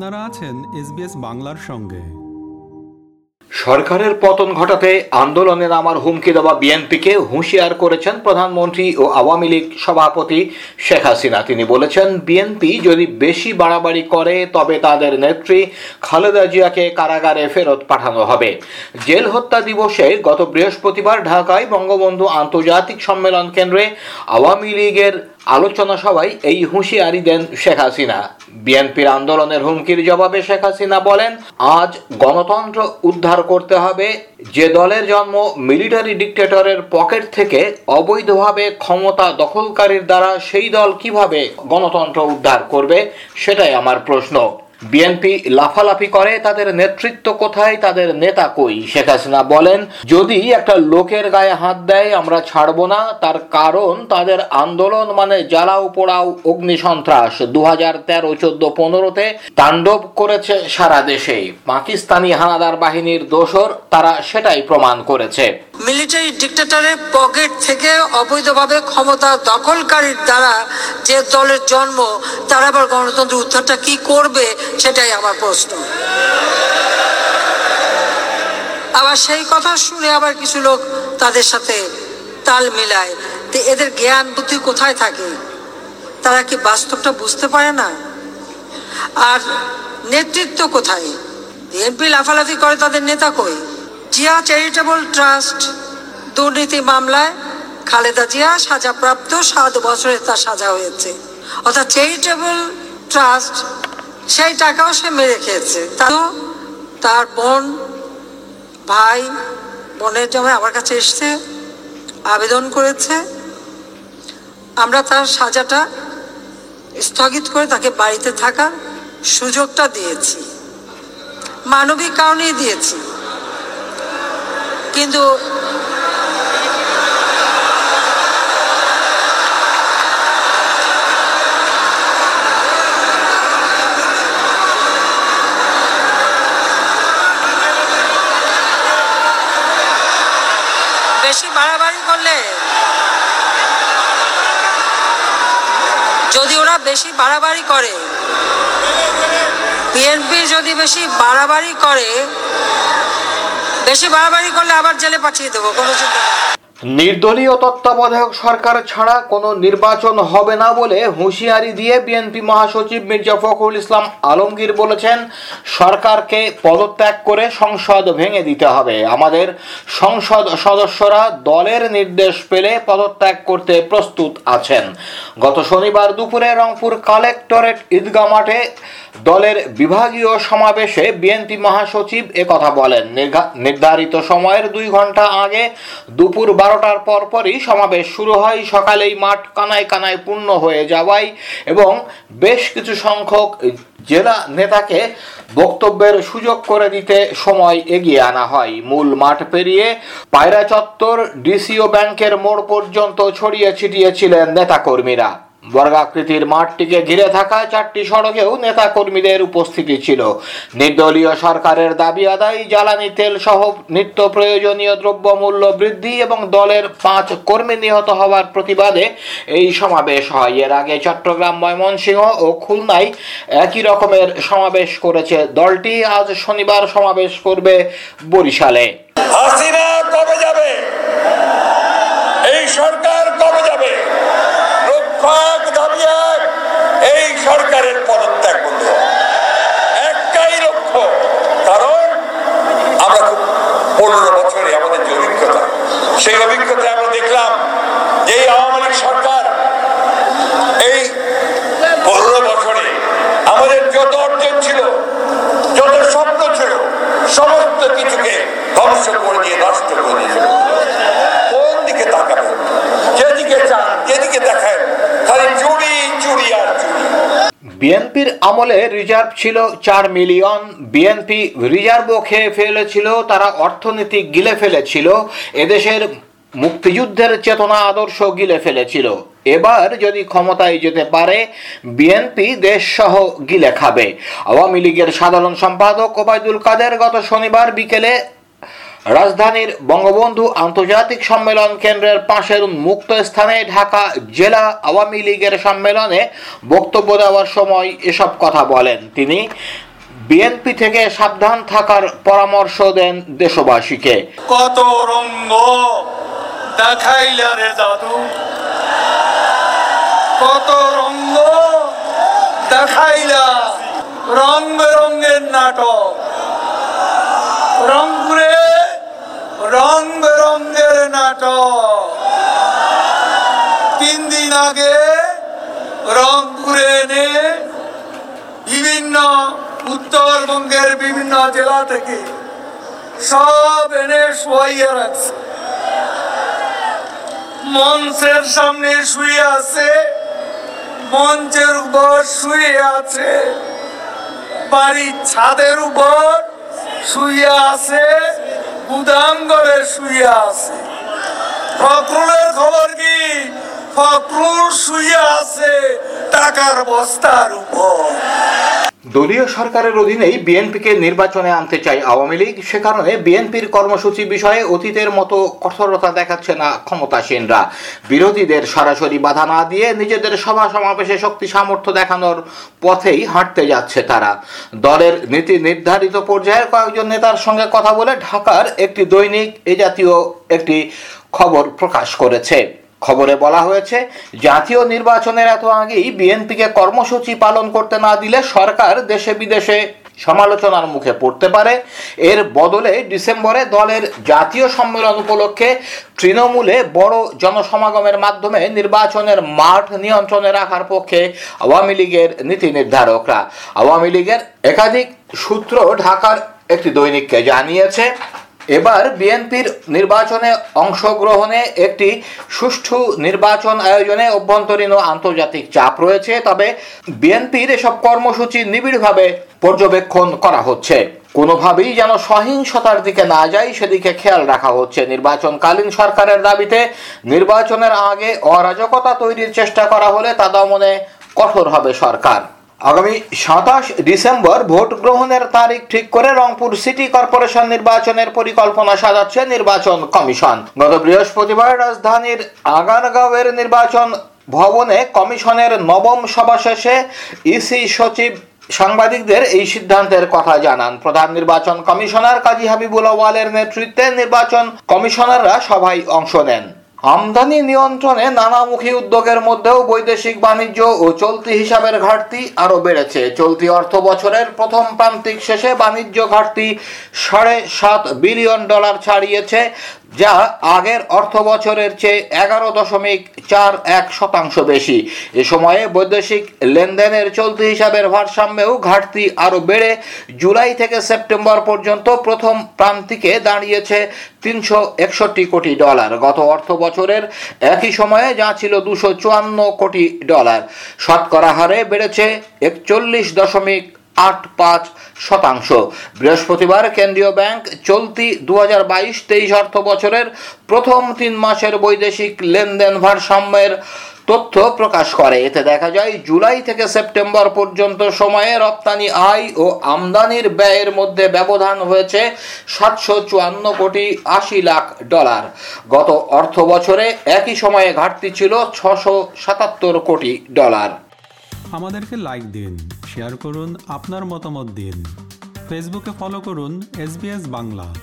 আপনারা আছেন এসবিএস বাংলার সঙ্গে। সরকারের পতন ঘটাতে আন্দোলনে নামার হুমকি দেওয়া বিএনপিকে হুঁশিয়ার করেছেন প্রধানমন্ত্রী ও আওয়ামী লীগ সভাপতি শেখ হাসিনা। তিনি বলেছেন, বিএনপি যদি বেশি বাড়াবাড়ি করে, তবে তাদের নেত্রী খালেদা জিয়াকে কারাগারে ফেরত পাঠানো হবে। জেল হত্যা দিবসে গত বৃহস্পতিবার ঢাকায় বঙ্গবন্ধু আন্তর্জাতিক সম্মেলন কেন্দ্রে আওয়ামী লীগের আলোচনা সভায় এই হুঁশিয়ারি দেন শেখ হাসিনা। বিএনপির আন্দোলনের হুমকির জবাবে শেখ হাসিনা বলেন, আজ গণতন্ত্র উদ্ধার করতে হবে। যে দলের জন্ম মিলিটারি ডিক্টেটরের পকেট থেকে অবৈধভাবে ক্ষমতা দখলকারীর দ্বারা সেই দল কীভাবে গণতন্ত্র উদ্ধার করবে, সেটাই আমার প্রশ্ন। বিএনপি লাফালাফি করে, তাদের নেতৃত্ব কোথায়, তাদের নেতা কই? শেখ হাসিনা বলেন, যদি একটা লোকের গায়ে হাত দেয়, আমরা ছাড়ব না। তার কারণ তাদের আন্দোলন মানে জ্বালাও পোড়াও অগ্নি সন্ত্রাস। দু হাজার তেরো, চোদ্দ, পনেরোতে তাণ্ডব করেছে সারা দেশে। পাকিস্তানি হানাদার বাহিনীর দোসর তারা সেটাই প্রমাণ করেছে। মিলিটারি ডিক্টেটরের পকেট থেকে অবৈধভাবে ক্ষমতা দখলকারীর দ্বারা যে দলের জন্ম, তারা আবার গণতন্ত্র উদ্ধারটা কি করবে সেটাই আমার প্রশ্ন। আবার সেই কথা শুনে আবার কিছু লোক তাদের সাথে তাল মিলায় তো এদের জ্ঞান বুদ্ধি কোথায় থাকে? তারা কি বাস্তবটা বুঝতে পারে না? আর নেতৃত্ব কোথায়? বিএনপি লাফালাফি করে তাদের নেতা কই? জিয়া চ্যারিটেবল ট্রাস্ট দুর্নীতি মামলায় খালেদা জিয়া সাজাপ্রাপ্ত সাত বছরে তার সাজা হয়েছে। অর্থাৎ চ্যারিটেবল ট্রাস্ট সেই টাকাও সে মেরে খেয়েছে। তার বোন, ভাই, বোনের জমে আমার কাছে এসছে, আবেদন করেছে। আমরা তার সাজাটা স্থগিত করে তাকে বাড়িতে থাকার সুযোগটা দিয়েছি। মানবিক কারণেই দিয়েছি। কিন্তু বেশি বাড়াবাড়ি করলে যদি ওরা বেশি বাড়াবাড়ি করে, বিএনপি যদি বেশি বাড়াবাড়ি করে, বেশি বাড়াবাড়ি করলে আবার জেলে পাঠিয়ে দেবো, কোনো চিন্তা নির্দলীয় তত্ত্বাবধায়ক সরকার ছাড়া কোনো নির্বাচন হবে না বলে হুঁশিয়ারি দিয়ে বিএনপি মহাসচিব মির্জা ফখরুল ইসলাম আলমগীর বলেছেন, সরকারকে পদত্যাগ করে সংসদ ভেঙে দিতে হবে। আমাদের সংসদ সদস্যরা দলের নির্দেশ পেলে পদত্যাগ করতে প্রস্তুত আছেন। গত শনিবার দুপুরে রংপুর কালেক্টরেট ঈদগাহ মাঠে দলের বিভাগীয় সমাবেশে বিএনপি মহাসচিব কথা বলেন। নির্ধারিত সময়ের দুই ঘণ্টা আগে দুপুর বারোটার পরপরই সমাবেশ শুরু হয়। সকালেই মাঠ কানায় কানায় পূর্ণ হয়ে যাওয়ায় এবং বেশ কিছু সংখ্যক জেলা নেতাকে বক্তব্যের সুযোগ করে দিতে সময় এগিয়ে আনা হয়। মূল মাঠ পেরিয়ে পায়রা চত্বর, ডিসিও ব্যাংকের মোড় পর্যন্ত ছড়িয়ে ছিটিয়েছিলেন নেতাকর্মীরা। বর্গাকৃতির মাঠটিকে ঘিরে থাকা চারটি সড়কেও নেতা কর্মীদের উপস্থিতি ছিল। নির্দলীয় সরকারের দাবি আদায়, জ্বালানি তেল সহ নিত্য প্রয়োজনীয় দ্রব্য মূল্য বৃদ্ধি এবং দলের পাঁচ কর্মী নিহত হওয়ার প্রতিবাদে এই সমাবেশ হয়। এর আগে চট্টগ্রাম, ময়মনসিংহ ও খুলনায় একই রকমের সমাবেশ করেছে দলটি। আজ শনিবার সমাবেশ করবে বরিশালে। কবে যাবে? এই সরকার কবে যাবে লক্ষ্য এক দাবি এক এই সরকারের পদত্যাগ বন্ধ একটাই লক্ষ্য কারণ আমরা খুব পনেরো বছরে আমাদের যে অভিজ্ঞতা সেই অভিজ্ঞতায় আমরা দেখলাম যে এই আওয়ামী লীগ সরকার এই পনেরো বছরে আমাদের যত অর্জন ছিল যত স্বপ্ন ছিল সমস্ত কিছুকে ধ্বংস করে দিয়ে নষ্ট করে দিয়েছিল কোন দিকে তাকাবেন যেদিকে চান যেদিকে দেখেন খালি চুরি চুরি আর চুরি বিএনপির আমলে রিজার্ভ ছিল চার মিলিয়ন। বিএনপি রিজার্ভও খেয়ে ফেলেছিল, তারা অর্থনীতি গিলে ফেলেছিল, এদেশের মুক্তিযুদ্ধের চেতনা আদর্শ গিলে ফেলেছিল। এবার যদি ক্ষমতায় যেতে পারে, বিএনপি দেশ সহ গিলে খাবে। আওয়ামী লীগের সাধারণ সম্পাদক ওবায়দুল কাদের গত শনিবার বিকেলে রাজধানীর বঙ্গবন্ধু আন্তর্জাতিক সম্মেলন কেন্দ্রের পাশের মুক্ত স্থানে ঢাকা জেলা আওয়ামী লীগের সম্মেলনে বক্তব্য দেওয়ার সময় এসব কথা বলেন। তিনি, বিএনপি থেকে সাবধান থাকার পরামর্শ দেন দেশবাসীকে। কত রঙ্গ দেখাইলা রে জাদু। কত রঙ্গ দেখাইলা। রং বেরঙ্গের নাটক রংপুরে রং বেরঙ্গের নাটক তিন দিন আগে রংপুরে এনে বিভিন্ন উত্তরবঙ্গের বিভিন্ন জেলা থেকে সব এনে রাখছে। মঞ্চের সামনে শুয়ে আছে, মঞ্চের উপর শুয়ে আছে, বাড়ির ছাদের উপর শুয়ে আছে গুদাম ঘরে শুয়ে আছে। ফখরুলের খবর কি? ফখরুল শুয়ে আছে টাকার বস্তার উপর। দলীয় সরকারের অধীনেই বিএনপিকে নির্বাচনে আনতে চায় আওয়ামী লীগ, সে কারণে বিএনপির কর্মসূচি বিষয়ে অতীতের মতো কঠোরতা দেখাচ্ছে না ক্ষমতাসীনরা। বিরোধীদের সরাসরি বাধা না দিয়ে নিজেদের সভা সমাবেশে শক্তি সামর্থ্য দেখানোর পথেই হাঁটতে যাচ্ছে তারা। দলের নীতি নির্ধারিত পর্যায়ের কয়েকজন নেতার সঙ্গে কথা বলে ঢাকার একটি দৈনিক, এ জাতীয় একটি খবর প্রকাশ করেছে। খবরে বলা হয়েছে, জাতীয় নির্বাচনের এত আগেই বিএনপিকে কর্মসূচি পালন করতে না দিলে সরকার দেশে বিদেশে সমালোচনার মুখে পড়তে পারে। এর বদলে ডিসেম্বরে দলের জাতীয় সম্মেলন উপলক্ষে তৃণমূলে বড় জনসমাগমের মাধ্যমে নির্বাচনের মাঠ নিয়ন্ত্রণে রাখার পক্ষে আওয়ামী লীগের নীতি নির্ধারকরা। আওয়ামী লীগের একাধিক সূত্র ঢাকার একটি দৈনিককে জানিয়েছে এবার বিএনপির নির্বাচনে অংশগ্রহণে একটি সুষ্ঠু নির্বাচন আয়োজনে অভ্যন্তরীণ ও আন্তর্জাতিক চাপ রয়েছে, তবে বিএনপির এসব কর্মসূচি নিবিড়ভাবে পর্যবেক্ষণ করা হচ্ছে। কোনোভাবেই যেন সহিংসতার দিকে না যায়, সেদিকে খেয়াল রাখা হচ্ছে। নির্বাচনকালীন সরকারের দাবিতে নির্বাচনের আগে অরাজকতা তৈরির চেষ্টা করা হলে তা দমনে কঠোর হবে সরকার। আগামী সাতাশ ডিসেম্বর ভোট গ্রহণের তারিখ ঠিক করে রংপুর সিটি কর্পোরেশন নির্বাচনের পরিকল্পনা সাজাচ্ছে নির্বাচন কমিশন। গত বৃহস্পতিবার রাজধানীর আগারগাঁওয়ের নির্বাচন ভবনে কমিশনের নবম সভা শেষে ইসি সচিব সাংবাদিকদের এই সিদ্ধান্তের কথা জানান। প্রধান নির্বাচন কমিশনার কাজী হাবিবুল আওয়ালের নেতৃত্বে নির্বাচন কমিশনাররা সভায় অংশ নেন। আমদানি নিয়ন্ত্রণে নানামুখী উদ্যোগের মধ্যেও বৈদেশিক বাণিজ্য ও চলতি হিসাবের ঘাটতি আরও বেড়েছে। চলতি অর্থ বছরের প্রথম প্রান্তিক শেষে বাণিজ্য ঘাটতি সাড়ে সাত বিলিয়ন ডলার ছাড়িয়েছে। যা আগের অর্থ বছরের চেয়ে এগারো দশমিক চার এক শতাংশ বেশি। এ সময়ে বৈদেশিক লেনদেনের চলতি হিসাবের ভারসাম্যেও ঘাটতি আরও বেড়ে, জুলাই থেকে সেপ্টেম্বর পর্যন্ত প্রথম প্রান্তিকে দাঁড়িয়েছে তিনশো একষট্টি কোটি ডলার। গত অর্থ বছরের একই সময়ে যা ছিল দুশো চুয়ান্ন কোটি ডলার। শতকরা হারে বেড়েছে একচল্লিশ দশমিক আট পাঁচ শতাংশ। বৃহস্পতিবার কেন্দ্রীয় ব্যাংক চলতি দু হাজার বাইশ তেইশ অর্থ বছরের প্রথম তিন মাসের বৈদেশিক লেনদেন ভারসাম্যের তথ্য প্রকাশ করে। এতে দেখা যায়, জুলাই থেকে সেপ্টেম্বর পর্যন্ত সময়ে রপ্তানি আয় ও আমদানির ব্যয়ের মধ্যে ব্যবধান হয়েছে সাতশো চুয়ান্ন কোটি আশি লাখ ডলার। গত অর্থ বছরে একই সময়ে ঘাটতি ছিল ছশো সাতাত্তর কোটি ডলার। আমাদেরকে লাইক দিন। শেয়ার করুন আপনার মতামত দিন। ফেসবুকে ফলো করুন এস বাংলা।